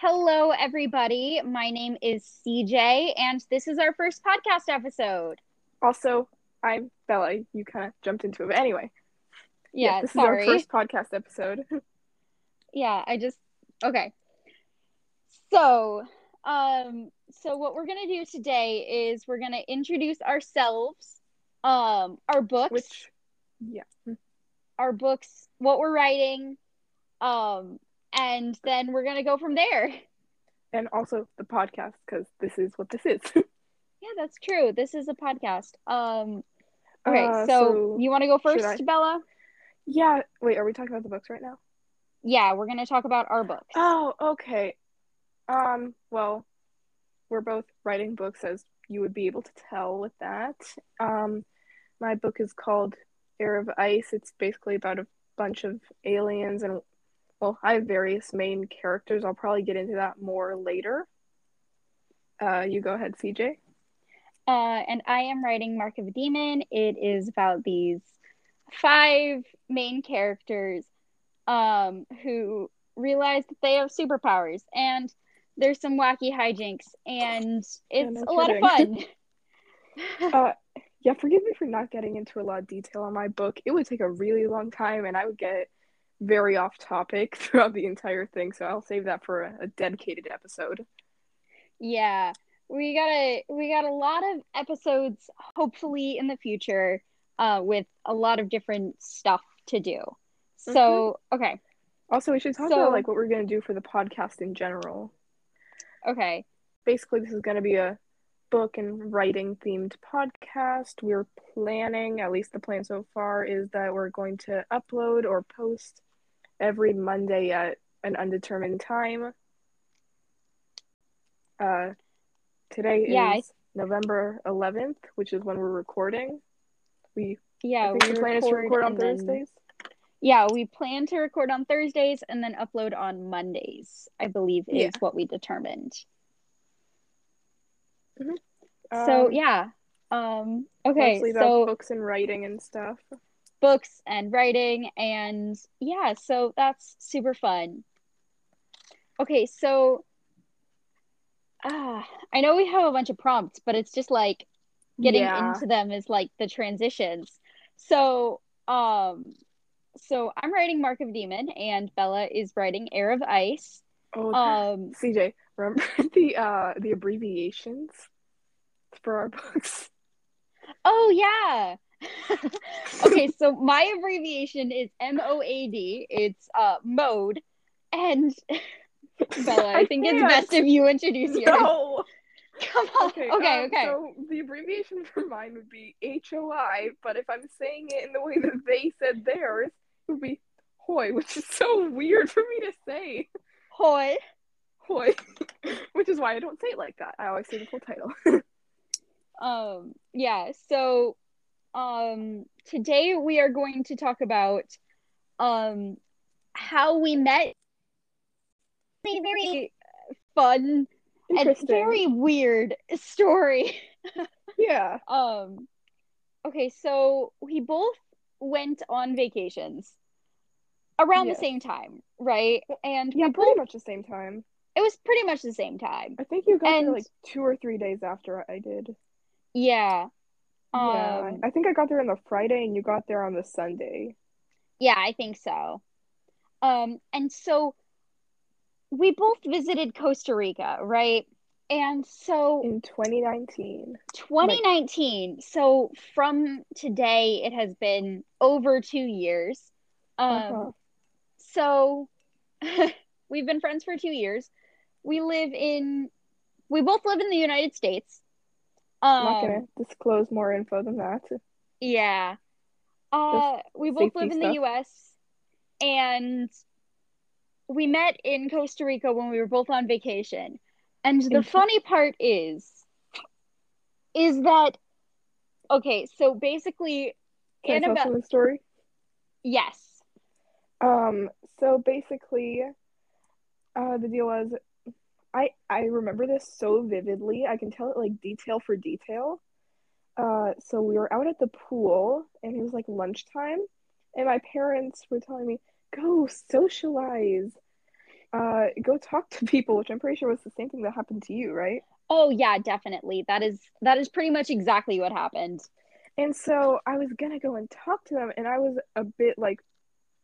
Hello, everybody. My name is CJ, and this is our first podcast episode. Also, I'm Bella. You kind of jumped into it. But anyway, Yeah, this sorry. is our first podcast episode. Yeah, I just okay. So, um, so what we're gonna do today is we're gonna introduce ourselves, um, our books, Which, yeah. our books, what we're writing, um, and then we're gonna go from there. And also the podcast, because this is what this is. Yeah, that's true. This is a podcast. Um, okay, Uh, so, so you want to go first, Bella? yeah. Wait, are we talking about the books right now? Yeah, we're gonna talk about our books. Oh, okay. Um, well, we're both writing books, as you would be able to tell with that. Um, my book is called Heir of Ice. It's basically about a bunch of aliens, and well, I have various main characters. I'll probably get into that more later. Uh, you go ahead, CJ. Uh, and I am writing Mark of a Demon. It is about these five main characters um, who realize that they have superpowers, and there's some wacky hijinks, and it's no a lot of fun. Uh, yeah, forgive me for not getting into a lot of detail on my book. It would take a really long time, and I would get very off topic throughout the entire thing. So I'll save that for a, a dedicated episode. yeah, we got a we got a lot of episodes, hopefully in the future, uh, with a lot of different stuff to do. So okay, Also, we should talk So- about like what we're gonna do for the podcast in general. okay. Basically, this is gonna be a book and writing themed podcast. We're planning, at least the plan so far, is that we're going to upload or post every Monday at an undetermined time. Uh, today Yeah, I- is November 11th, which is when we're recording. We Yeah, I we plan is to record on then- Thursdays. Yeah, we plan to record on Thursdays and then upload on Mondays, I believe is Yeah. what we determined. so Um, yeah. Um okay, so books and writing and stuff. Books and writing and yeah, so that's super fun. Okay, so ah, I know we have a bunch of prompts, but it's just like getting yeah. into them is like the transitions. So, um, so I'm writing Mark of Demon, and Bella is writing Heir of Ice. Oh, Um, CJ, remember the uh the abbreviations for our books? oh yeah. okay, so my abbreviation is M O A D. It's uh mode, and Bella, I think it's best if you introduce yours. No. Come on. Okay. Okay, um, okay. So the abbreviation for mine would be H O I, but if I'm saying it in the way that they said theirs, it would be Hoy, which is so weird for me to say. Hoy. Hoy, which is why I don't say it like that. I always say the full title. Um, yeah, so um today we are going to talk about um how we met a very fun and very weird story. Yeah. Um okay, so we both went on vacations around Yes. the same time, right? And Yeah, pretty both much the same time. it was pretty much the same time. I think you got And- there like two or three days after I did. Yeah. Yeah, Um, I think I got there on the Friday and you got there on the Sunday. Yeah, I think so. Um, and so we both visited Costa Rica, right? And so in 2019. 2019, so from today, it has been over two years. Um, Uh-huh. so we've been friends for two years. We live in, we both live in the United States. I'm not Um, gonna disclose more info than that. Yeah. Uh, we both live in the. US and we met in Costa Rica when we were both on vacation. And the funny part is is that okay, so basically Can I tell Annabelle the story? yes. Um, so basically, uh, the deal was, I I remember this so vividly. I can tell it like detail for detail. Uh, so we were out at the pool, and it was like lunchtime, and my parents were telling me, "Go socialize." uh, go talk to people, which I'm pretty sure was the same thing that happened to you, right? Oh yeah, definitely. That is that is pretty much exactly what happened. And so I was gonna go and talk to them, and I was a bit like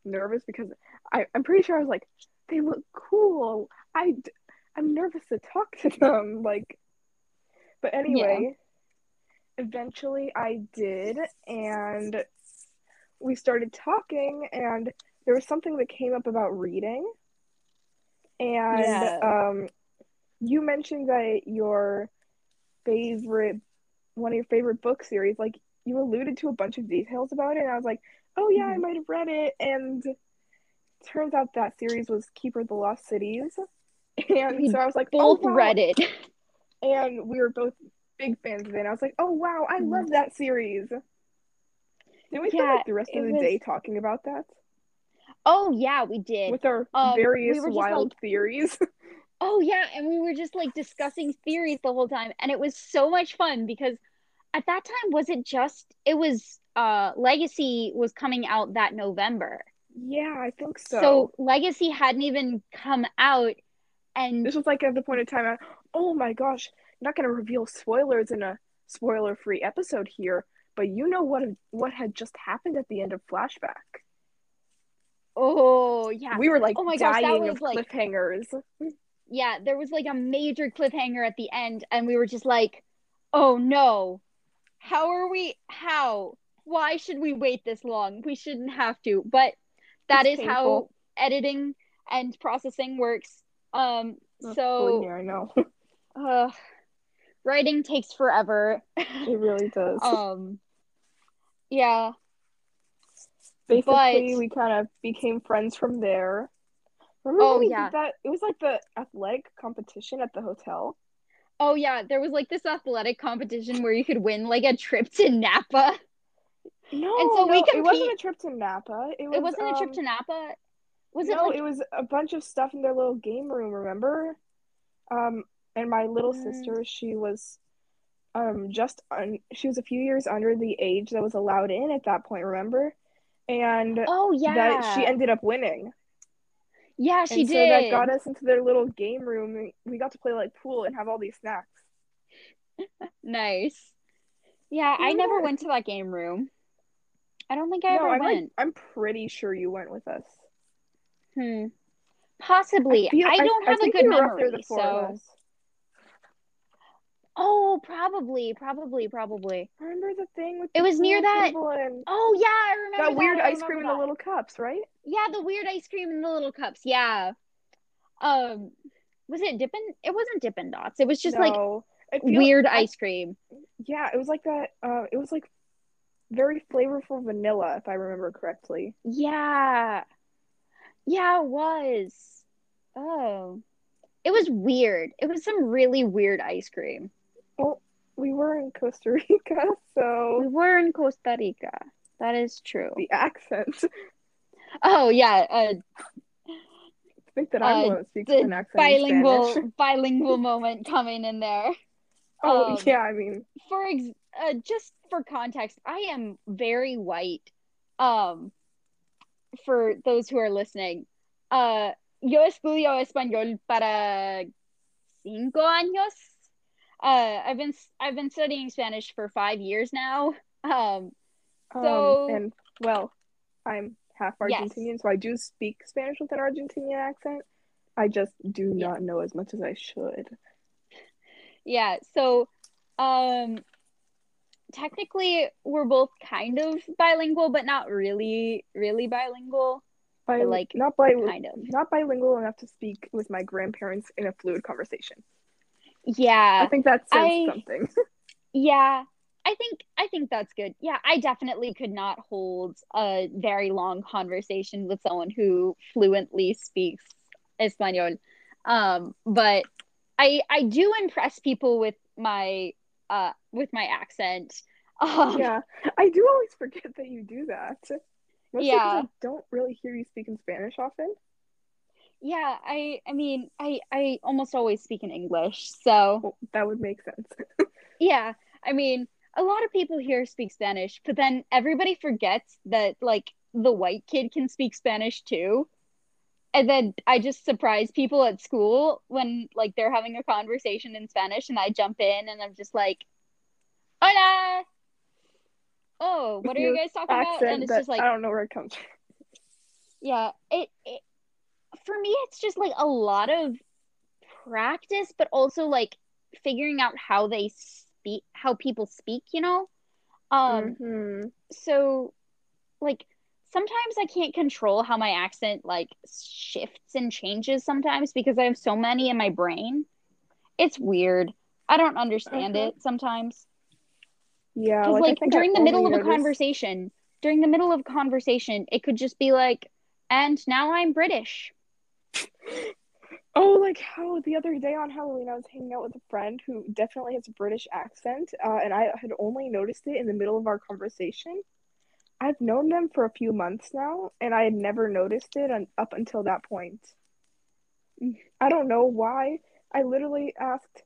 nervous because I, I'm pretty sure I was like, they look cool. I, I'm nervous to talk to them. Like, but anyway, yeah. eventually I did, and we started talking, and there was something that came up about reading. And yeah. um, you mentioned that your favorite, one of your favorite book series, like you alluded to a bunch of details about it, and I was like, oh yeah, mm-hmm. I might have read it, and turns out that series was Keeper of the Lost Cities, and we so I was like, both oh, wow. read it, and we were both big fans of it. And I was like, oh wow, I mm-hmm. love that series. Did we yeah, spend like the rest of the was... day talking about that? Oh yeah, we did with our um, various we wild like... theories. oh yeah, and we were just like discussing theories the whole time, and it was so much fun because at that time was it just it was uh Legacy was coming out that November. Yeah, I think so. So Legacy hadn't even come out and this was like at the point of time I, oh my gosh, I'm not gonna reveal spoilers in a spoiler free episode here, but you know what what had just happened at the end of flashback. Oh yeah. We were like oh my gosh, that was of like, cliffhangers. Yeah, there was like a major cliffhanger at the end, and we were just like, oh no. How are we how? Why should we wait this long? We shouldn't have to. But that it's is painful. how editing and processing works. Um so yeah, I know. uh writing takes forever. It really does. um yeah basically but, we kind of became friends from there. Remember oh yeah, that it was like the athletic competition at the hotel. Oh yeah, there was like this athletic competition where you could win like a trip to Napa. No, and so no, we compete... it wasn't a trip to Napa. It, was, it wasn't um, a trip to Napa. Was no, it? Like... it was a bunch of stuff in their little game room. Remember? Um, and my little mm. sister, she was, um, just un- she was a few years under the age that was allowed in at that point. Remember? and oh yeah, that she ended up winning. Yeah, she and did. So that got us into their little game room. We got to play like pool and have all these snacks. nice. Yeah, I never went to that game room. I don't think I no, ever I'm went. Like, I'm pretty sure you went with us. Hmm. Possibly. I, feel, I don't I, have I a good memory. So. Oh, probably, probably, probably. Remember the thing with it was near that. Oh yeah, I remember that, that. weird ice cream that. in the little cups, right? Yeah, the weird ice cream in the little cups. Yeah. Um, was it Dippin'? It wasn't Dippin' Dots. It was just no. like weird like, ice cream. Yeah, it was like that. Uh, it was like very flavorful vanilla, if I remember correctly. Yeah. Yeah, it was. Oh. It was weird. It was some really weird ice cream. Well, we were in Costa Rica, so we were in Costa Rica. That is true. The accent. Oh yeah. Uh, I think that I'm uh, the one that speaks an accent. Bilingual bilingual moment coming in there. Oh um, yeah, I mean, for ex- uh, just for context, I am very white. Um, for those who are listening, uh, yo estudio español para cinco años uh, I've been I've been studying Spanish for five years now. Um, so um, and well, I'm half Argentinian, yes. so I do speak Spanish with an Argentinian accent. I just do not know as much as I should. Yeah, so um technically we're both kind of bilingual, but not really really bilingual. Bi- like not bilingual, kind of not bilingual enough to speak with my grandparents in a fluid conversation. Yeah. I think that says I, something. yeah. I think I think that's good. Yeah, I definitely could not hold a very long conversation with someone who fluently speaks Espanol. Um, but I I do impress people with my uh with my accent. Um, yeah, I do always forget that you do that. Mostly yeah, I don't really hear you speak in Spanish often. Yeah i i mean i i almost always speak in english so. Well, that would make sense. Yeah i mean a lot of people here speak spanish but then everybody forgets that like the white kid can speak spanish too and then I just surprise people at school when like they're having a conversation in Spanish and I jump in and I'm just like, Hola. Oh, what are you guys talking about? And it's just like I don't know where it comes from. Yeah, it, it for me it's just like a lot of practice, but also like figuring out how they speak, how people speak, you know? Um Mhm. so like sometimes I can't control how my accent like shifts and changes sometimes because I have so many in my brain. It's weird. I don't understand Uh-huh. it sometimes. Yeah, Because like, like, I during the middle of a conversation, during the middle of a conversation, it could just be like, and now I'm British. Oh, like how the other day on Halloween I was hanging out with a friend who definitely has a British accent, uh, and I had only noticed it in the middle of our conversation. I've known them for a few months now, and I had never noticed it un- up until that point. I don't know why. I literally asked,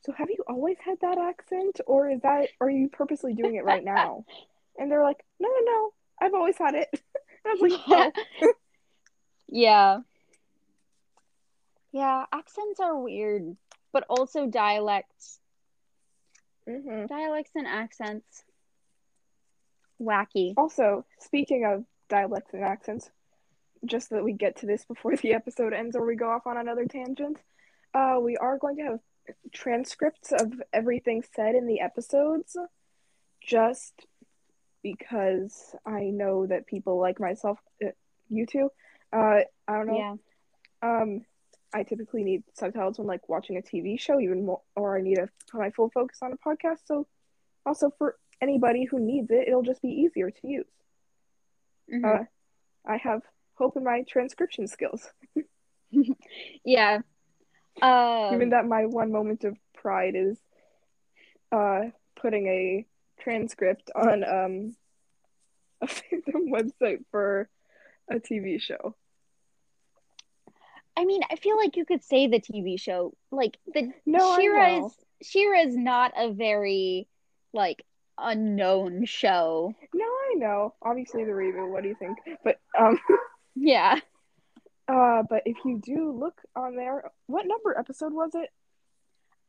"So have you always had that accent, or is that, are you purposely doing it right now?" And they're like, "No, no, no, I've always had it." I was like, "Oh." yeah. Yeah, accents are weird, but also dialects. hmm Dialects and accents. Wacky. Also, speaking of dialects and accents, just so that we get to this before the episode ends or we go off on another tangent, uh, we are going to have transcripts of everything said in the episodes, just because I know that people like myself, uh, you two, uh, I don't know, Yeah. um, I typically need subtitles when like watching a TV show, even more, or I need to put my full focus on a podcast. So, also for anybody who needs it, it'll just be easier to use. Mhm. Uh, I have hope in my transcription skills. yeah. Um, Even that my one moment of pride is uh putting a transcript on um a fandom website for a TV show. I mean, I feel like you could say the TV show, like the No, She-Ra is She-Ra is not a very like unknown show. No, I know. Obviously the reboot, what do you think? But um Yeah. uh but if you do look on there, what number episode was it?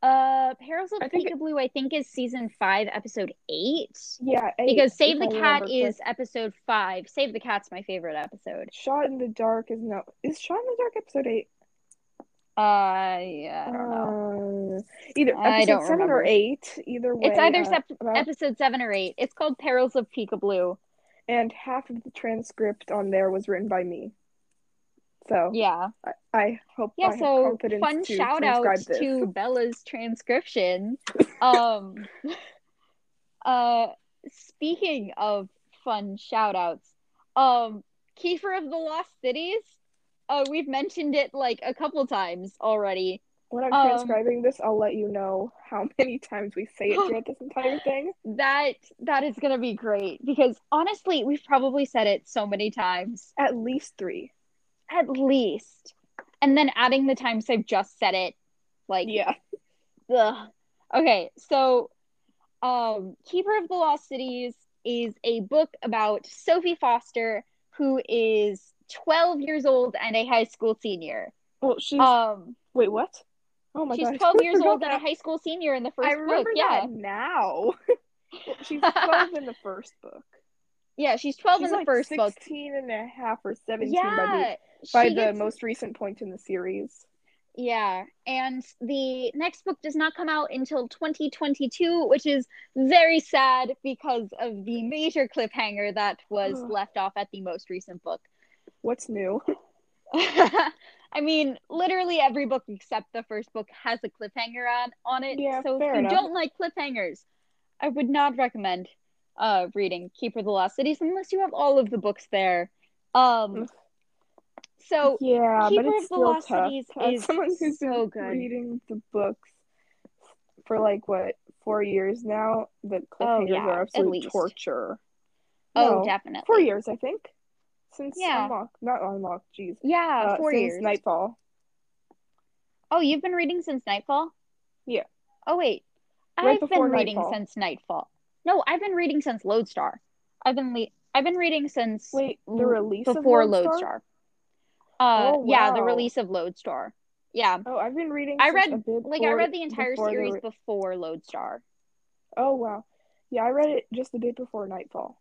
Uh, Perils of I it- Peekablue, I think is season five, episode eight. Yeah, eight, Because Save the I Cat is correct. episode five. Save the Cat's my favorite episode. Shot in the Dark is no is Shot in the Dark episode eight? Uh, yeah, I don't know. Uh, either I episode don't seven remember. or eight. Either way, It's either uh, sep- about- episode seven or eight. It's called Perils of Peekablue. and half of the transcript on there was written by me. So Yeah. I, I hope Yeah, I so fun shout out this. to Bella's transcription. Um uh speaking of fun shout outs, um Keeper of the Lost Cities, uh we've mentioned it like a couple times already. When I'm um, transcribing this, I'll let you know how many times we say it throughout this entire thing. That that is gonna be great because honestly we've probably said it so many times. At least three. At least. And then adding the times I've just said it. Like Yeah. Ugh. Okay, so um Keeper of the Lost Cities is a book about Sophie Foster who is 12 years old and a high school senior. Well, she's Um wait, what? Oh my she's god. I 12 years old and a high school senior in the first I book. remember Yeah. now. She's 12 in the first book. Yeah, she's 12 She's in the like first book. 16 and a half or 17 by Yeah. the, by the gets- most recent point in the series. Yeah, and the next book does not come out until 2022, which is very sad because of the major cliffhanger that was left off at the most recent book. What's new? I mean, literally every book except the first book has a cliffhanger on on it. Yeah, so if you enough. don't like cliffhangers, I would not recommend uh reading Keeper of the Lost Cities unless you have all of the books there. Um so Yeah, Keeper but of the Lost tough. Cities As is someone who's so been good. reading the books for like what four years now, the Oh, cliffhangers yeah, are absolute torture. oh No, definitely. four years, I think, since Yeah. Unlock, not Unlock, jeez, Yeah, uh, four since years. Nightfall. Oh, you've been reading since Nightfall? Yeah. Oh wait. Right I've been reading Nightfall. since Nightfall. No, I've been reading since Lodestar. I've been le- I've been reading since Wait, the release before of Lodestar? Lodestar. Uh, Oh, yeah, the release of Lodestar. Yeah, Oh, I've been reading. I read like I read the entire before series re- before Lodestar. Oh wow, yeah, I read it just a bit before Nightfall.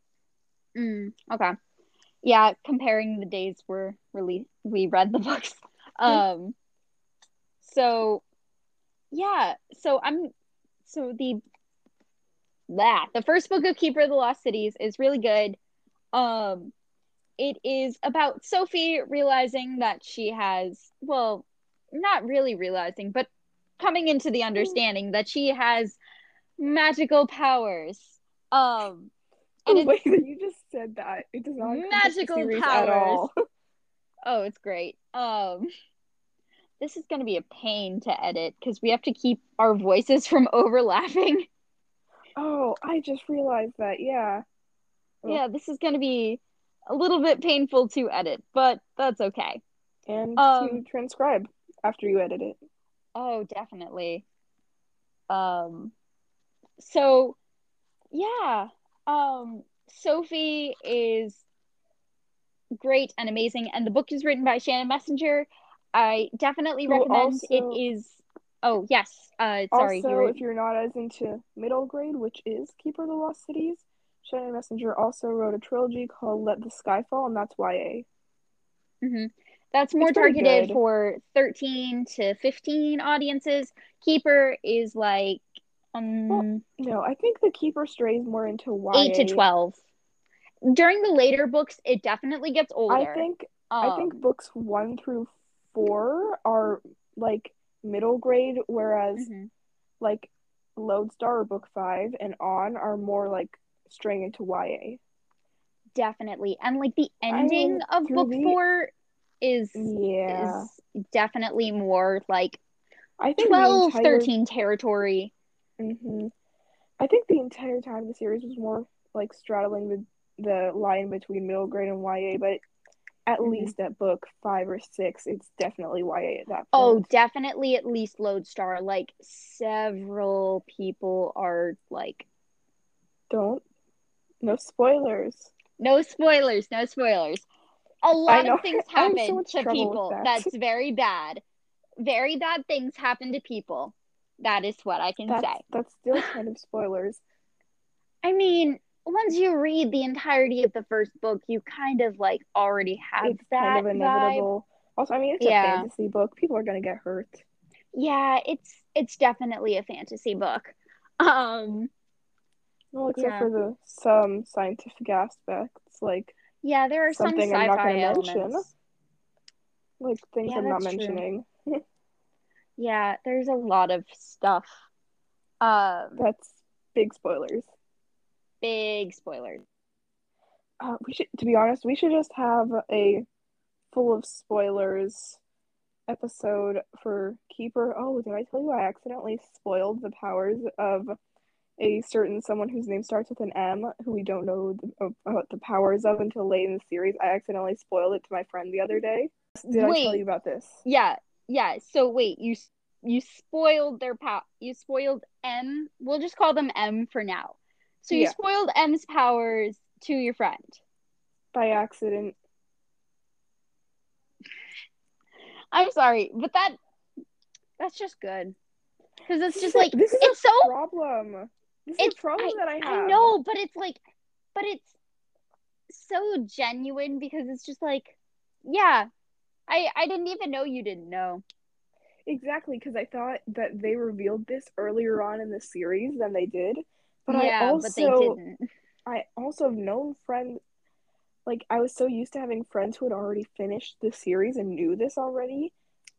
Mm, okay. Yeah, comparing the days were really we read the books. Um so yeah, so I'm so the that the first book of Keeper of the Lost Cities is really good. Um it is about Sophie realizing that she has well, not really realizing, but coming into the understanding that she has magical powers. Um and the way that you just said that, it does not Magical powers. at all. Oh, it's great. Um, this is going to be a pain to edit because we have to keep our voices from overlapping. Oh, I just realized that. Yeah. Yeah, this is going to be a little bit painful to edit, but that's okay. And Um, to transcribe after you edit it. Oh, definitely. Um, so yeah, um, Sophie is great and amazing, and the book is written by Shannon Messenger. I definitely Who recommend also- it is. Oh yes, uh, sorry, also, if you're not as into middle grade, which is Keeper of the Lost Cities, Shannon Messenger also wrote a trilogy called Let the Sky Fall, and that's YA. hmm That's more targeted good. for 13 to 15 audiences. Keeper is like um Well, No, I think the Keeper strays more into YA. 8 to 12. During the later books, it definitely gets older. I think I think Um, books one through four are like middle grade, whereas mhm. like Lodestar or book five and on are more like straying into YA. definitely. And like the I ending mean, of book the- 4 is Yeah, is definitely more like I think 12 entire, 13 territory. Hmm I think the entire time the series was more like straddling the the line between middle grade and YA, but at Mhm. least at book five or six, it's definitely YA at that point. Oh, definitely at least Lodestar. Like several people are like don't no spoilers. no spoilers, no spoilers. A lot of things have so happen to people. that. That's very bad. Very bad things happen to people. That is what I can That's say. that's still kind of spoilers. I mean, once you read the entirety of the first book, you kind of like already have it's that kind of vibe. inevitable. Also, I mean, it's Yeah. a fantasy book. People are gonna get hurt. Yeah, it's it's definitely a fantasy book. Um, Well, except Yeah. for the some scientific aspects, like yeah, there are some Something I'm not sci-fi gonna mention. elements. like things Yeah, I'm not mentioning. true. Yeah, there's a lot of stuff. Um, That's big spoilers. big spoilers. Uh, we should, to be honest, we should just have a full of spoilers episode for Keeper. Oh, did I tell you I accidentally spoiled the powers of a certain someone whose name starts with an M, who we don't know the, about the powers of until late in the series? I accidentally spoiled it to my friend the other day. Did I tell you about this? Yeah, yeah. So wait, you you spoiled their pow. You spoiled M. We'll just call them M for now. So you Yeah. spoiled M's powers to your friend. By accident. I'm sorry, but that that's just good because it's just like this is it's a so problem. This is it's a problem that I have. I know, but it's like, but it's so genuine because it's just like, yeah, I I didn't even know you didn't know. Exactly, because I thought that they revealed this earlier on in the series than they did. But I also but they didn't. I also have known friends like I was so used to having friends who had already finished the series and knew this already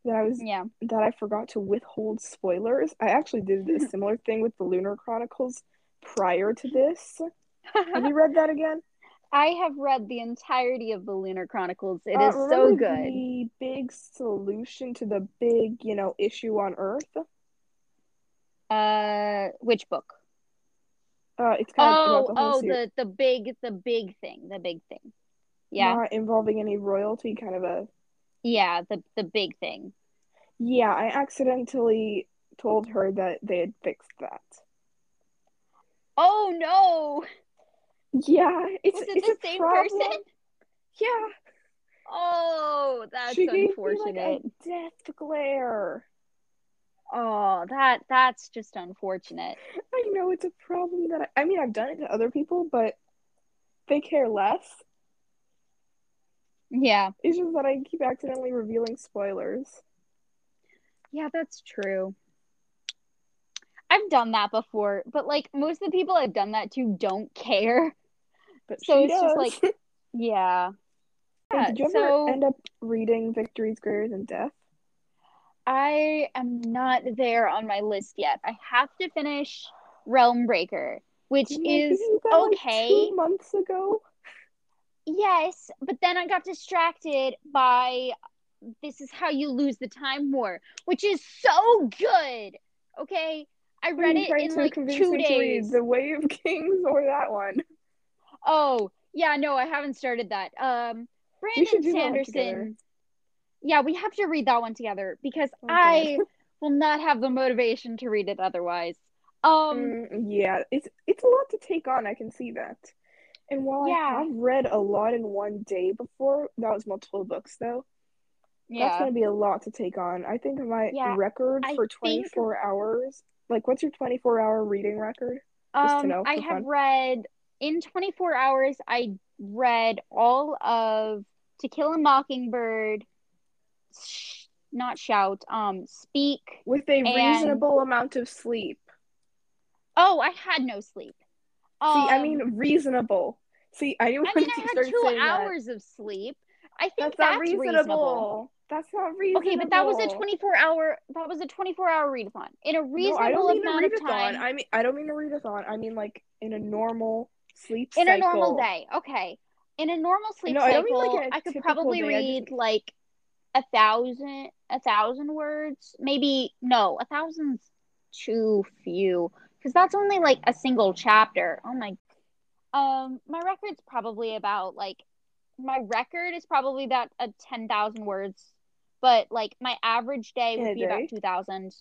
that I was Yeah. that I forgot to withhold spoilers. I actually did a similar thing with the Lunar Chronicles prior to this. Have you read that again? I have read the entirety of the Lunar Chronicles. It Uh, is so good. The big solution to the big, you know, issue on Earth. Uh, which book? Uh, it's kind Oh, whole oh, series. the the big, the big thing, the big thing. Yeah, Not involving any royalty, kind of a yeah, the the big thing. Yeah, I accidentally told her that they had fixed that. Oh no! Yeah, it's it it's the same problem. person? Yeah, Oh, that's she gave unfortunate. me like a death glare. Oh, that that's just unfortunate. I know it's a problem that I, I mean I've done it to other people, but they care less. Yeah. It's just that I keep accidentally revealing spoilers. Yeah, that's true. I've done that before, but like most of the people I've done that to don't care. But So it's just like- Yeah. Yeah, Did you ever so end up reading Victories Greater Than Death? I am not there on my list yet. I have to finish Realm Breaker, which give is that, like, okay. two months ago. Yes, but then I got distracted by This Is How You Lose the Time War, which is so good. Okay, I read it in to like two me to read days. The Way of Kings or that one? Oh, yeah, no, I haven't started that. Um, Brandon do that one together. Sanderson. Yeah, we have to read that one together because Oh, I will not have the motivation to read it otherwise. Um, Mm, yeah, it's it's a lot to take on. I can see that. And while Yeah. I have read a lot in one day before, that was multiple books though. Yeah. That's gonna be a lot to take on. I think my Yeah, record for think- 24 hours, like what's your 24 hour reading record? Just to Um, know, I have fun. read in 24 hours, I read all of To Kill a Mockingbird, Sh- not Shout, um, Speak. With a and- reasonable amount of sleep. Oh, I had no sleep. See, I Um, mean reasonable. See, I knew I mean, I had two saying that. hours of sleep. I think That's not that's reasonable. reasonable. That's not reasonable. Okay, but that was a 24 hour, that was a 24 hour readathon. In a No, I reasonable don't mean a amount of time, I mean, I don't mean a readathon. I mean like in a normal sleep in cycle. a normal day. Okay. In a normal sleep No, I don't mean like I could probably day, read just- like a thousand a thousand words. Maybe no, a thousand's too few. Because that's only like a single chapter. Oh my um my record's probably about like my record is probably about a ten thousand words. But like my average day would be about two thousand.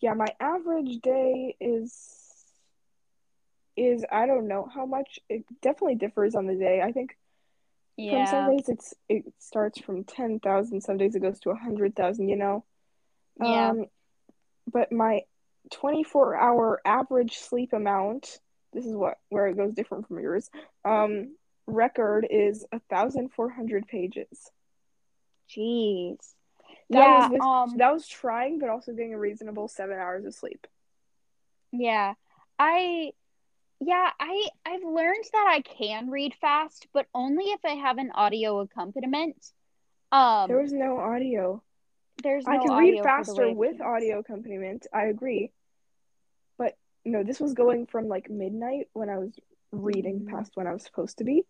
Yeah, my average day is is I don't know how much. It definitely differs on the day. I think from some days it's it starts from ten thousand. Some days it goes to a hundred thousand. You know. Yeah. Um, but my twenty-four hour average sleep amount. This is what where it goes different from yours. Um, record is a thousand four hundred pages. Jeez. That yeah, was with, um that was trying, but also getting a reasonable seven hours of sleep. Yeah. I yeah, I I've learned that I can read fast, but only if I have an audio accompaniment. Um There was no audio. there's no I can read for the Way faster with audio accompaniment. I agree. But no, this was going from like midnight when I was reading Mhm. past when I was supposed to be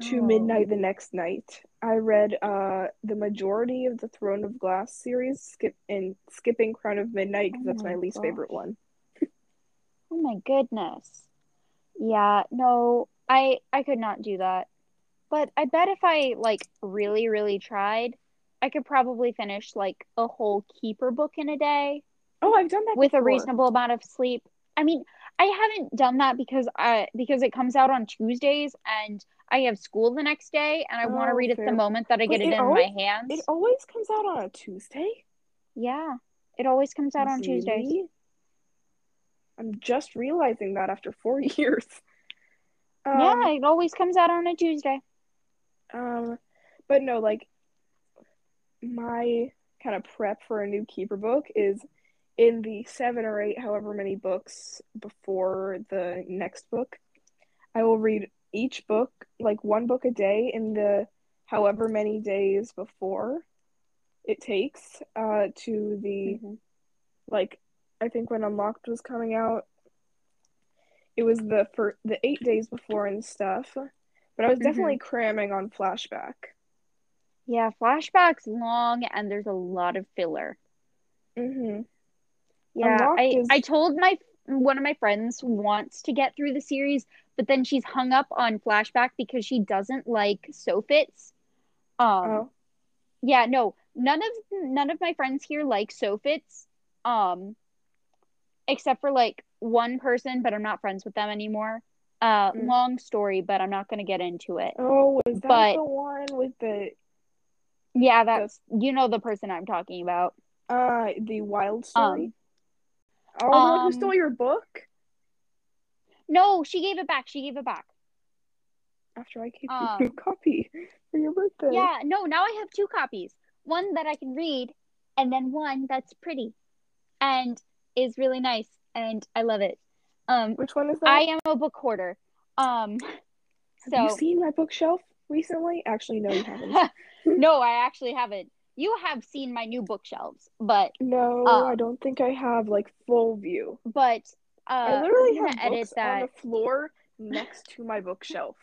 to Oh. midnight the next night. I read uh the majority of the Throne of Glass series, skip and skipping Crown of Midnight because Oh that's my my least favorite one. Oh my goodness. Yeah, no, I I could not do that. But I bet if I like really, really tried, I could probably finish like a whole keeper book in a day. Oh, I've done that with a reasonable amount of sleep. I mean, I haven't done that because I because it comes out on Tuesdays and I have school the next day and I want to Oh, read it fair. the moment that I get it, it in always- my hands. It always comes out on a Tuesday. yeah. It always comes out on Tuesdays. I'm just realizing that after four years. Um, yeah, it always comes out on a Tuesday. Um, but no, like my kind of prep for a new keeper book is in the seven or eight, however many books before the next book. I will read each book, like one book a day, in the however many days before it takes uh, to the Mhm. like I think when Unlocked was coming out, it was the for the eight days before and stuff. But I was Mhm. definitely cramming on flashback. Yeah, flashback's long and there's a lot of filler. Mm-hmm. Yeah, Unlocked I is- I told my one of my friends wants to get through the series, but then she's hung up on flashback because she doesn't like Sophitz. Um, Oh, yeah, no, none of none of my friends here like Sophitz. Um, except for like one person, but I'm not friends with them anymore. Uh, Mm. long story, but I'm not gonna get into it. oh, was that But- the one with the Yeah, that's you know the person I'm talking about. Uh, the wild story. Um, oh, the one who um, stole your book No, she gave it back. She gave it back. after I gave Um, you a copy for your birthday. Yeah, no, now I have two copies. One that I can read, and then one that's pretty and is really nice, and I love it. Um, Which one is that? I am a book hoarder. Um, Have you seen my bookshelf recently? Actually, no, you haven't. no, I actually haven't. You have seen my new bookshelves, but no, Uh, I don't think I have like full view. but uh, I literally have edit books that. on the floor next to my bookshelf.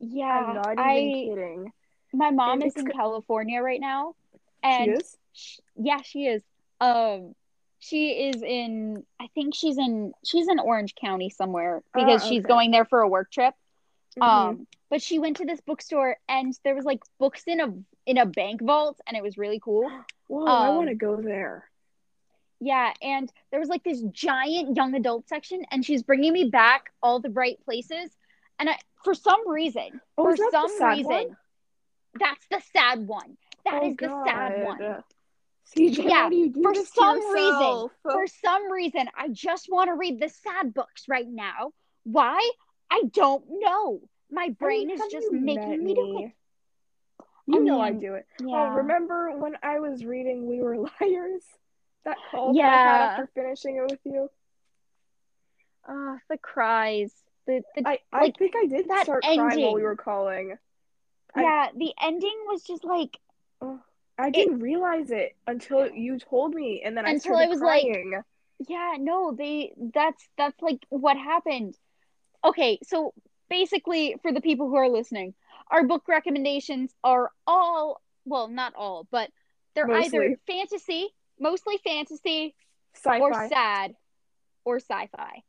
Yeah, I'm not even I kidding. my mom And is in California right now, She and is. sh- yeah, she is. Um, she is in. I think she's in. She's in Orange County somewhere because Ah, she's going there for a work trip. Mhm. Um, but she went to this bookstore and there was like books in a in a bank vault, and it was really cool. Whoa, I um, want to go there. Yeah, and there was like this giant young adult section, and she's bringing me back all the right places. And I, for some reason, Oh, for is that the some reason, one? that's the sad one. That oh, is the sad one. CJ, Yeah, why do you do for some reason. For some reason, I just want to read the sad books right now. Why? I don't know. My I mean, brain is just making me do it. You I know I do it. Yeah. Oh, remember when I was reading We Were Liars? That call that I Yeah. had after finishing it with you? Ah, the cries. The, the I, I Like, think I did that start crying while ending. we were calling. I- yeah, the ending was just like I didn't realize it until you told me, and then I Until started I was like- yeah no they that's that's like what happened okay so basically for the people who are listening our book recommendations are all well not all but they're either fantasy mostly fantasy Sci-fi. or sad or sci-fi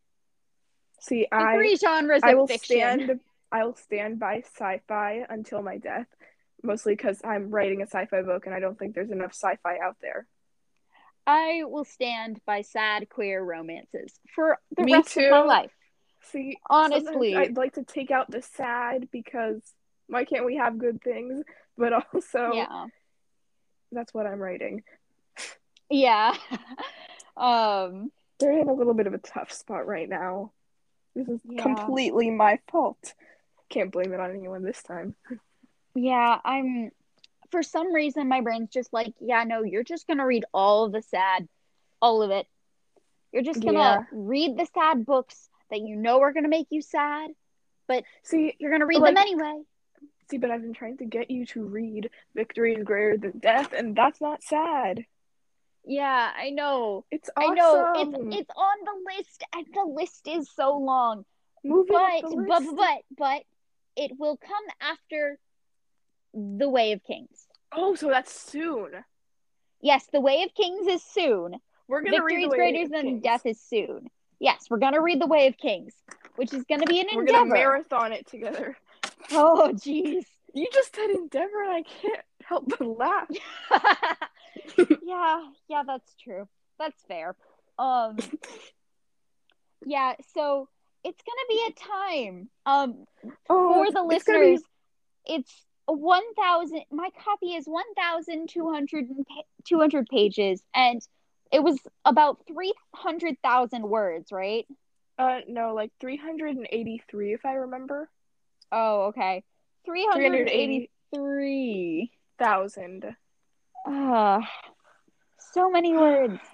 See, the I three genres I of will fiction stand. I will stand by sci-fi until my death. Mostly because I'm writing a sci-fi book, and I don't think there's enough sci-fi out there. i will stand by sad queer romances for the Me rest of my too. life See, Honestly. I'd like to take out the sad because why can't we have good things? But also, yeah that's what I'm writing. yeah um They're in a little bit of a tough spot right now. This is Yeah. completely my fault. Can't blame it on anyone this time. Yeah, I'm for some reason my brain's just like, yeah, no, you're just gonna read all the sad, all of it. You're just gonna Yeah. read the sad books that you know are gonna make you sad. But see, You're gonna read Like- them anyway. see, but I've been trying to get you to read Victories Greater Than Death, and that's not sad. Yeah, I know. It's I know. It's it's on the list and the list is so long. Moving But but but but it will come after The Way of Kings. Oh, so that's soon. Yes, The Way of Kings is soon. We're gonna Victory read is the Way greater than Kings. death is soon. Yes, we're gonna read the Way of Kings, which is gonna be an We're endeavor. gonna marathon it together. oh, jeez. You just said endeavor, and I can't help but laugh. yeah, yeah, that's true. That's fair. Um, yeah. So it's gonna be a time. Um, Oh, for the it's be- listeners, it's one thousand. My copy is one thousand two hundred two hundred pages, and it was about three hundred thousand words, right? Uh, no, like 383, if I remember. Oh, okay. 383. Thousand. Ah, so many words.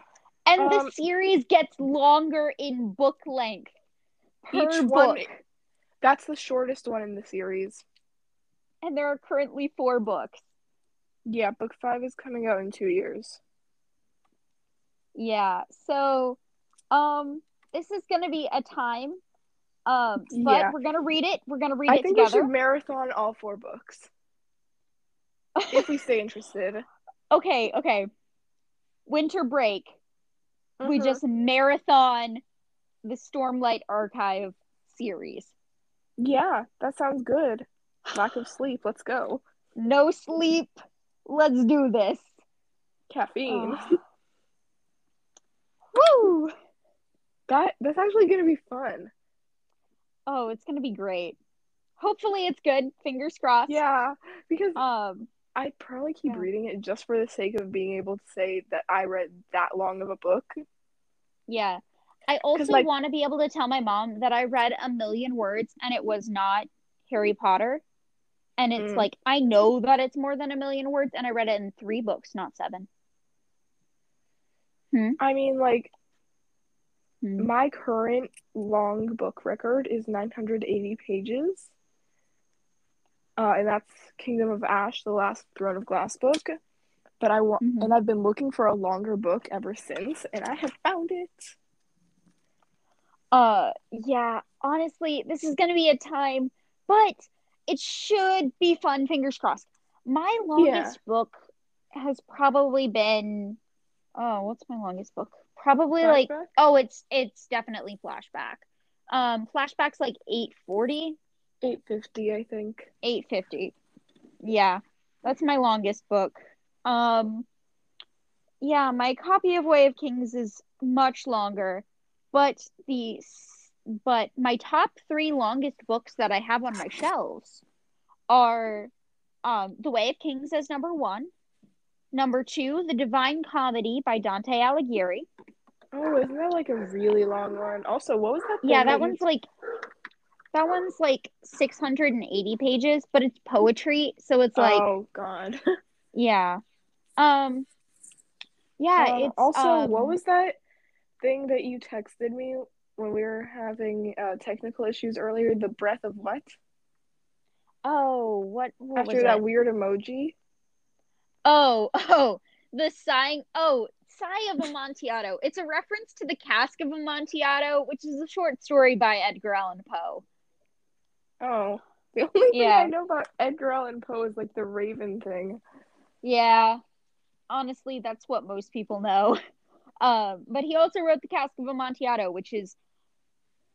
And the Um, series gets longer in book length per Each book. one. That's the shortest one in the series. And there are currently four books. Yeah, book five is coming out in two years. Yeah. So, um, this is gonna be a time. Um, but Yeah. we're gonna read it. We're gonna read I it think we should marathon all four books if we stay interested. okay, okay. Winter break. We Mhm. just marathon the Stormlight Archive series. Yeah, that sounds good. Lack of sleep. Let's go. No sleep. Let's do this. Caffeine. Oh. Woo! That that's actually gonna be fun. Oh, it's gonna be great. Hopefully it's good. Fingers crossed. Yeah, because Um I'd probably keep Yeah. reading it just for the sake of being able to say that I read that long of a book. Yeah. I also like- want to be able to tell my mom that I read a million words and it was not Harry Potter. And it's Mm. like, I know that it's more than a million words and I read it in three books, not seven. I mean, like, Hmm. my current long book record is 980 pages. Uh, and that's Kingdom of Ash, the last Throne of Glass book. But I want, Mhm. and I've been looking for a longer book ever since, and I have found it. Uh, yeah, honestly, this is going to be a time, but it should be fun, fingers crossed. My longest book has probably been, oh, what's my longest book? Probably like, oh, it's it's definitely flashback. Um, flashback's like 840, 850, I think. 850. Yeah, that's my longest book. Um, yeah, my copy of Way of Kings is much longer, but the but my top three longest books that I have on my shelves are um, The Way of Kings as number one, number two, The Divine Comedy by Dante Alighieri. Oh, isn't that like a really long one? Also, what was that? Yeah, that one's like that one's like 680 pages, but it's poetry, so it's like oh God. yeah. Um yeah, Uh, it's also, um, what was that thing that you texted me when we were having uh, technical issues earlier? The breath of what? Oh, what what After was that it? weird emoji. Oh, oh, the sighing. Oh, sigh of Amontillado. It's a reference to the Cask of Amontillado, which is a short story by Edgar Allan Poe. Oh, the only thing Yeah. I know about Edgar Allan Poe is like the Raven thing. Yeah, honestly, that's what most people know. Um, but he also wrote the Cask of Amontillado, which is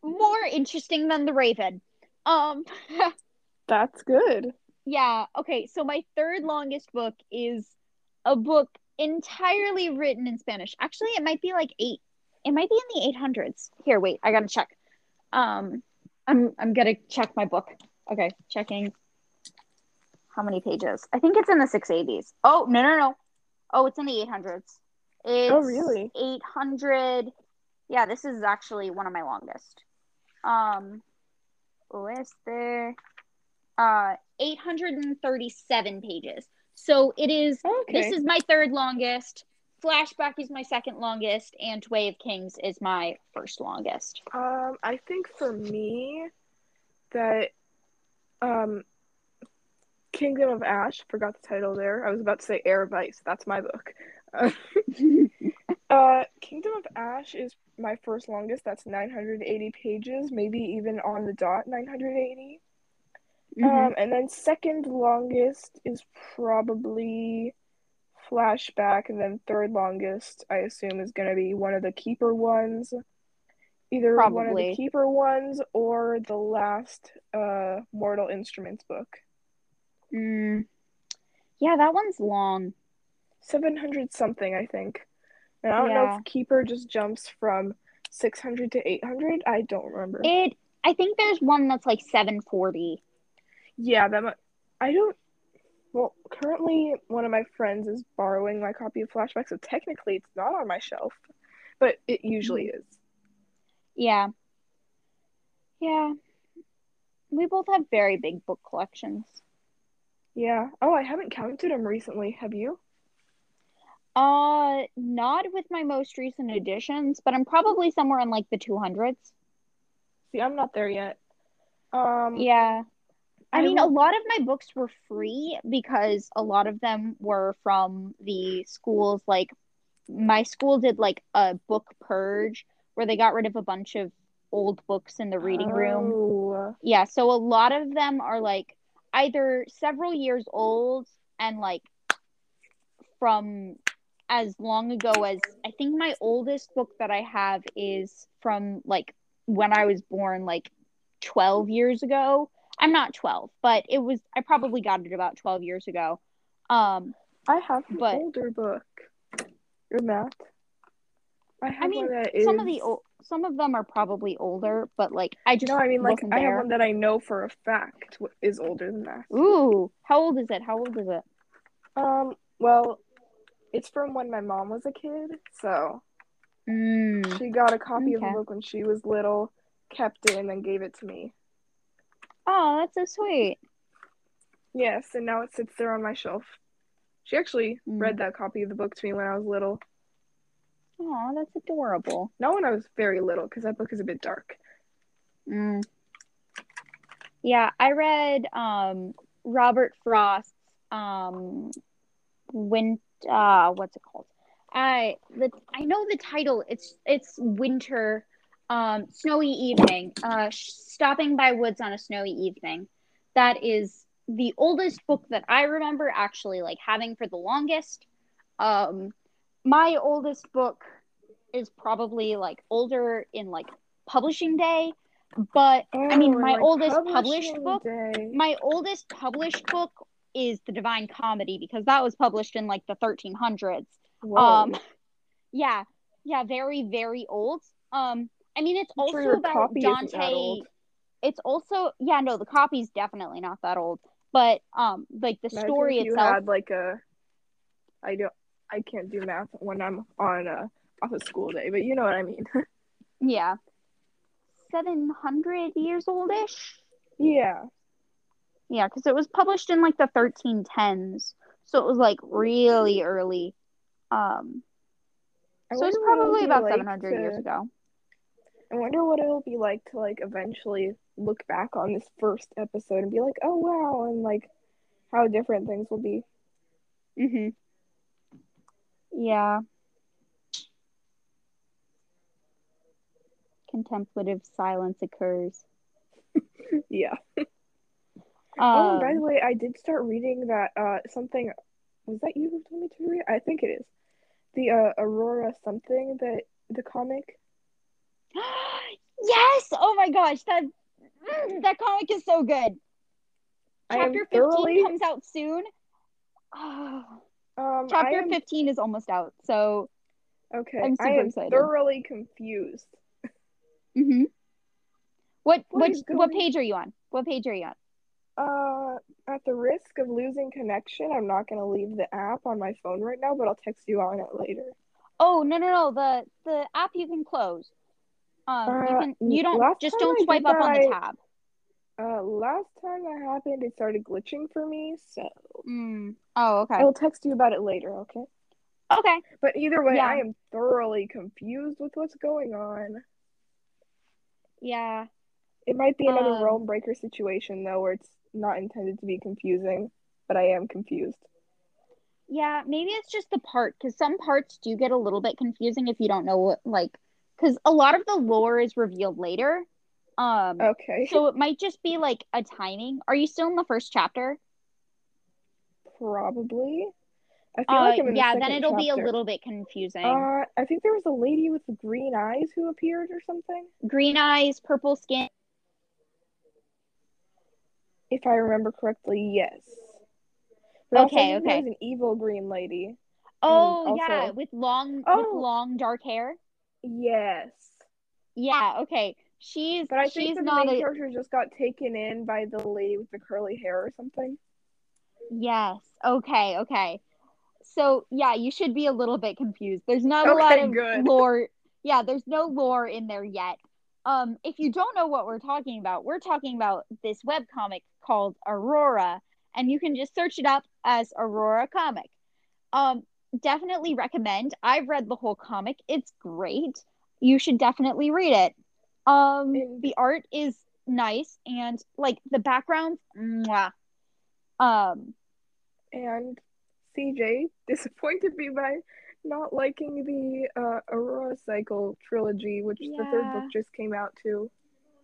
more interesting than the Raven. Um, That's good. yeah. Okay, so my third longest book is a book entirely written in Spanish. Actually, it might be like eight. It might be in the eight hundreds. Here, wait, I gotta check. Um, I'm I'm gonna check my book. Okay, checking. How many pages? I think it's in the six eighties. Oh no no no. Oh, it's in the eight hundreds. It's Oh, really? Eight hundred. Yeah, this is actually one of my longest. Um, este, uh, eight hundred and thirty-seven pages. So it is. Okay. This is my third longest. Flashback is my second longest, and Way of Kings is my first longest. Um, I think for me, that um, Kingdom of Ash. Forgot the title there. I was about to say Heir of Ice. That's my book. Uh, Kingdom of Ash is my first longest. That's 980 pages, maybe even on the dot 980. Mhm. Um, and then second longest is probably Flashback, and then third longest, I assume, is gonna be one of the Keeper ones. Either one of the Keeper ones or the last uh Mortal Instruments book. Mm. Yeah, that one's long. 700 something, I think. And I don't know if Keeper just jumps from 600 to 800. I don't remember. It. I think there's one that's like 740. Yeah, that mu- I don't. Well, currently one of my friends is borrowing my copy of Flashback, so technically it's not on my shelf, but it usually mm-hmm. is. Yeah. Yeah. We both have very big book collections. Yeah. Oh, I haven't counted them recently. Have you? Uh, not with my most recent editions, but I'm probably somewhere in like the 200s. See, I'm not there yet. Um, Yeah. I I mean, a lot of my books were free because a lot of them were from the schools. Like, my school did like a book purge where they got rid of a bunch of old books in the reading room. Oh, Yeah, so a lot of them are like either several years old and like from as long ago as I think my oldest book that I have is from like when I was born, like 12 years ago. I'm not 12, but it was, I probably got it about 12 years ago. Um, I have an But- older book than that. I have I mean, one that is. some of the, ol- some of them are probably older, but like I just No, I mean, like, I have one that I know for a fact is older than that. Ooh, how old is it? How old is it? Um, well, it's from when my mom was a kid, so Mm. she got a copy of Okay. the book when she was little, kept it, and then gave it to me. Oh, that's so sweet. Yes, and now it sits there on my shelf. She actually Mm. read that copy of the book to me when I was little. Oh, that's adorable. Not when I was very little, because that book is a bit dark. Mm. Yeah, I read um Robert Frost's um Win uh what's it called? I the I know the title. It's it's Winter um Snowy Evening. Uh Stopping by Woods on a Snowy Evening. That is the oldest book that I remember actually like having for the longest. Um my oldest book is probably like older in like publishing day, but I mean, Oh, my oldest published book, day. my oldest published book is The Divine Comedy because that was published in like the 1300s. Whoa. Um, yeah, yeah, very, very old. Um, I mean, it's also sure about copy isn't that Dante. It's also, yeah, no, the copy's definitely not that old, but um, like the Imagine story if you itself. had like a, I don't, I can't do math when I'm on a off a school day, but you know what I mean. Yeah. 700 years oldish? yeah. Yeah, because it was published in like the 1310s. So it was like really early. Um, I so it's probably about like 700 years ago. I wonder what it'll be like to like eventually look back on this first episode and be like, oh wow, and like how different things will be. hmm Yeah. Contemplative silence occurs. Yeah. Oh, by Um, the way, I did start reading that uh something. Was that you who told me to read? I think it is. The uh Aurora something that the comic. yes! Oh my gosh, that that comic is so good. Chapter 15 comes out soon. Oh, Um, chapter am 15 is almost out. So, okay. I'm I am excited. thoroughly confused. mhm. What What what what page are you on? What page are you on? Uh, at the risk of losing connection, I'm not gonna leave the app on my phone right now, but I'll text you on it later. Oh, no no no, the the app you can close. Um you Uh, can you don't just don't I swipe up on the that, tab. Uh, last time that happened, it started glitching for me, so Mm. Oh, okay. I will text you about it later, okay? Okay. But either way, Yeah. I am thoroughly confused with what's going on. Yeah. It might be another Um, realm breaker situation though, where it's not intended to be confusing, but I am confused. Yeah, maybe it's just the part because some parts do get a little bit confusing if you don't know what like because a lot of the lore is revealed later. Um, Okay, so it might just be like a timing. Are you still in the first chapter? probably. I feel Uh, like I'm in the yeah, then it'll be a little bit confusing. Uh, I think there was a lady with green eyes who appeared or something. Green eyes, purple skin. If I remember correctly, yes. But Okay, okay. was an evil green lady. Oh also- yeah, with long with Oh. long dark hair. Yes. Yeah, okay. She's But I she's think the not main a character just got taken in by the lady with the curly hair or something. yes. Okay, okay. So yeah, you should be a little bit confused. There's not a lot of good. lore. Yeah, there's no lore in there yet. Um, if you don't know what we're talking about, we're talking about this webcomic called Aurora, and you can just search it up as Aurora comic. Um, definitely recommend. I've read the whole comic. It's great. You should definitely read it. Um, the art is nice and like the backgrounds, mwah. Um, And CJ disappointed me by not liking the uh, Aurora Cycle trilogy, which the third book just came out too.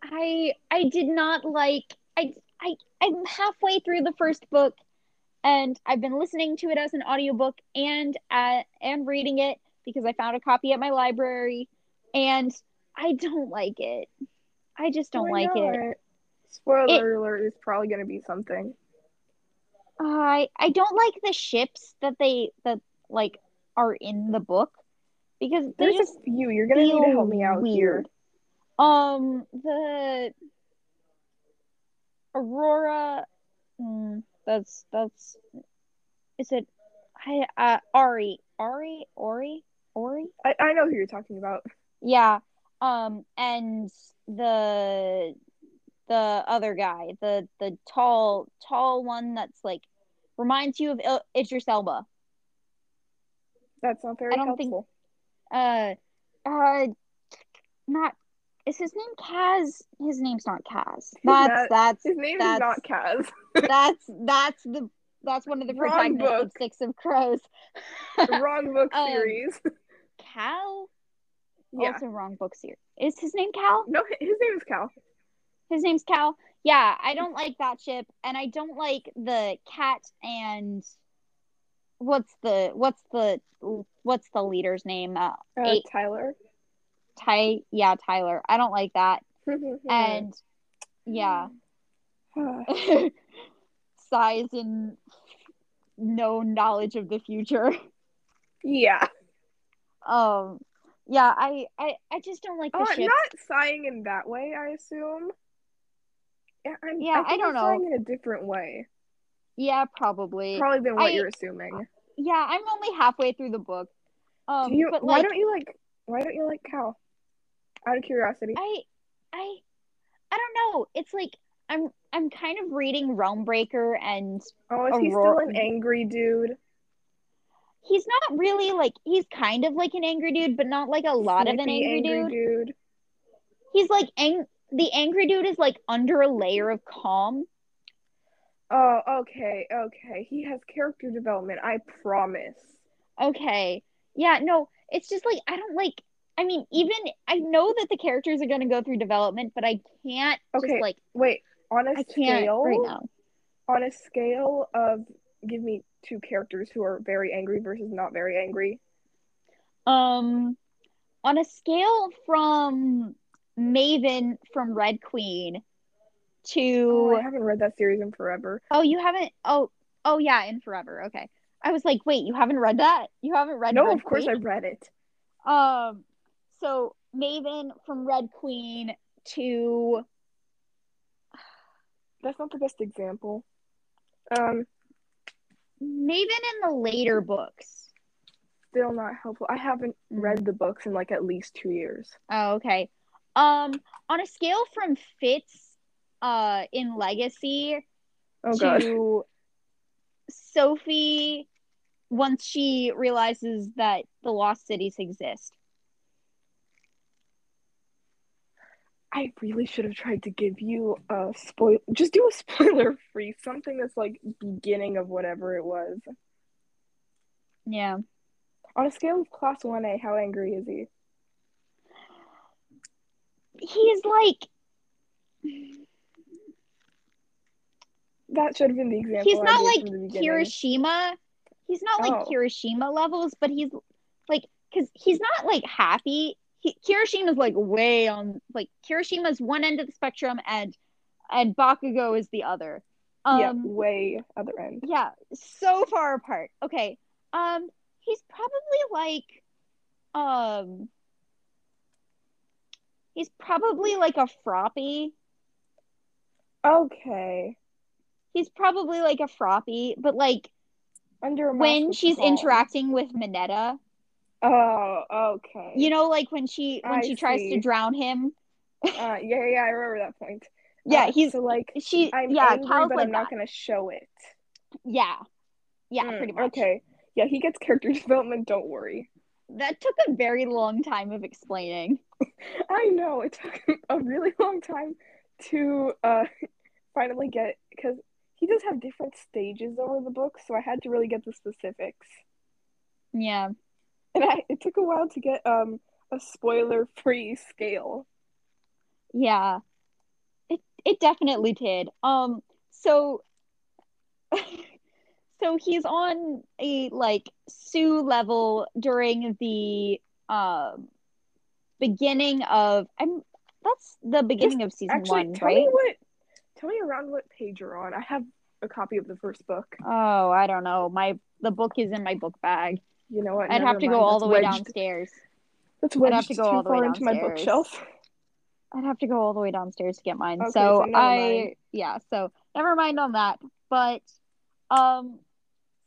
I I did not like I I I'm halfway through the first book and I've been listening to it as an audiobook and uh, and reading it because I found a copy at my library and I don't like it. I just don't Why like it. not? Spoiler alert is probably going to be something. I I don't like the ships that they that like are in the book because There's just a few. You're going to need to help me out here. Um, the Aurora. Mm, that's that's. Is it I uh Ari Ari Ori Ori I, I know who you're talking about. yeah um and the the other guy the the tall tall one that's like reminds you of Il- Idris Elba That's not very I don't think- uh uh not is his name Kaz his name's not Kaz that's that's His name that's- is not Kaz. that's that's the that's one of the Wrong protagonists of. Six of Crows Wrong book Um, series. Cal Yeah. also wrong book series is his name Cal No, his name is Cal. His name's Cal. Yeah, I don't like that ship, and I don't like the cat and what's the what's the what's the leader's name? Uh, Uh. Tyler. Ty. Yeah, Tyler. I don't like that, and yeah, size and no knowledge of the future. yeah. Um, yeah, I I I just don't like the Uh, ship. not sighing in that way, I assume. Yeah, I'm, Yeah, I, I don't I'm know. Sighing in a different way, Yeah, probably. probably than what I- you're assuming. Yeah, I'm only halfway through the book. Um, Do you? but why like, don't you like? Why don't you like Cal? Out of curiosity. I I I don't know. It's like I'm I'm kind of reading Realmbreaker and oh, is he still an angry dude? he's not really like he's kind of like an angry dude, but not like a lot of an Snippy, angry, dude. dude. He's like ang- the angry dude is like under a layer of calm. Oh, okay, okay. He has character development. I promise. Okay. Yeah, no, it's just like I don't like I mean, even I know that the characters are gonna go through development, but I can't Okay, just like Wait, on a I scale, right now. on a scale of give me two characters who are very angry versus not very angry. Um, on a scale from Maven from Red Queen Oh, to I haven't read that series in forever. oh, you haven't oh oh yeah in Forever okay I was like wait you haven't read that you haven't read No, Red of course Queen? I read it. um so Maven from Red Queen to That's not the best example. Um, Maven in the later books still not helpful. I haven't Mm. read the books in like at least two years. oh okay um on a scale from Fitz uh in Legacy Oh god. to Sophie once she realizes that the lost cities exist. I really should have tried to give you a spoil. Just do a spoiler free, something that's like beginning of whatever it was. Yeah. On a scale of class one A, how angry is he? He's like That should have been the example. he's not like from the beginning. Kirishima. He's not like Oh. Kirishima levels, but he's like cuz he's not like happy. He, Kirishima's like way on like Kirishima's one end of the spectrum and and Bakugo is the other. Um yeah, way other end. yeah so far apart okay um he's probably like um he's probably like a froppy Okay. he's probably like a froppy but like Under when she's interacting with Mineta Oh, okay. you know like when she when I she tries see. to drown him Uh, yeah, yeah, I remember that point. yeah Uh, he's so like she I'm yeah angry, Cal's but like I'm not that. gonna show it. yeah yeah Mm, pretty much Okay. Yeah, he gets character development. Don't worry. that took a very long time of explaining I know it took a really long time to uh finally get because he does have different stages over the book, so I had to really get the specifics. yeah And I it took a while to get um a spoiler free scale. Yeah. It it definitely did. Um so so he's on a like Sue level during the um beginning of I'm that's the beginning of season Actually, one, tell right? me what tell me around what page you're on. I have a copy of the first book. Oh, I don't know. My the book is in my book bag. You know what? I'd have to go all the way wedged- downstairs. That's I'd have to go too all the way far into my bookshelf. I'd have to go all the way downstairs to get mine. Okay, so so I mind. yeah, so never mind on that. But um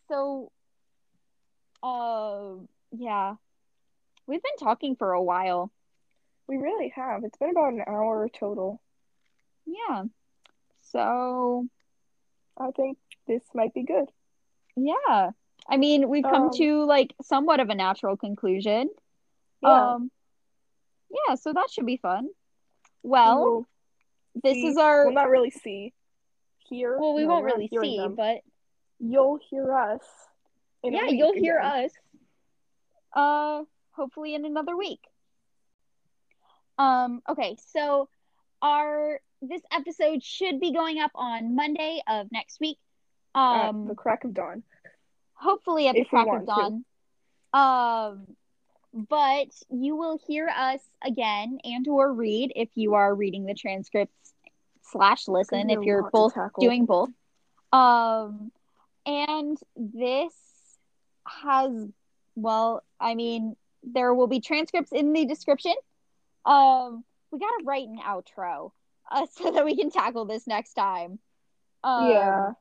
so Uh, yeah. We've been talking for a while. We really have. It's been about an hour total. Yeah. So, I think this might be good. yeah. I mean, we've come Um, to like somewhat of a natural conclusion. Yeah. Um, yeah, so that should be fun. We Well, will this see- is our Well, not really see. here. well, we No, won't really see, them. but You'll hear us. in a yeah, week you'll hear us. Uh, hopefully in another week. Um, okay, so our this episode should be going up on Monday of next week. At Um, the crack of dawn. Hopefully at the crack of want to. Um, but you will hear us again and or read if you are reading the transcripts slash listen if you're both doing both. Um, and this has well, I mean, there will be transcripts in the description. Um, we gotta write an outro uh, so that we can tackle this next time. Um, yeah.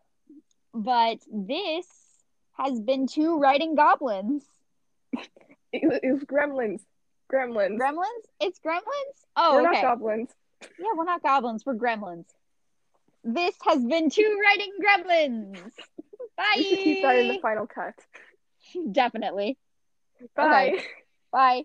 but this has been two writing goblins. It, was- gremlins. Gremlins. Gremlins? It's gremlins? Oh, We're okay. not goblins. yeah, we're not goblins. We're gremlins. This has been two writing gremlins. Bye. We should keep that in the final cut. Definitely. Bye. Bye.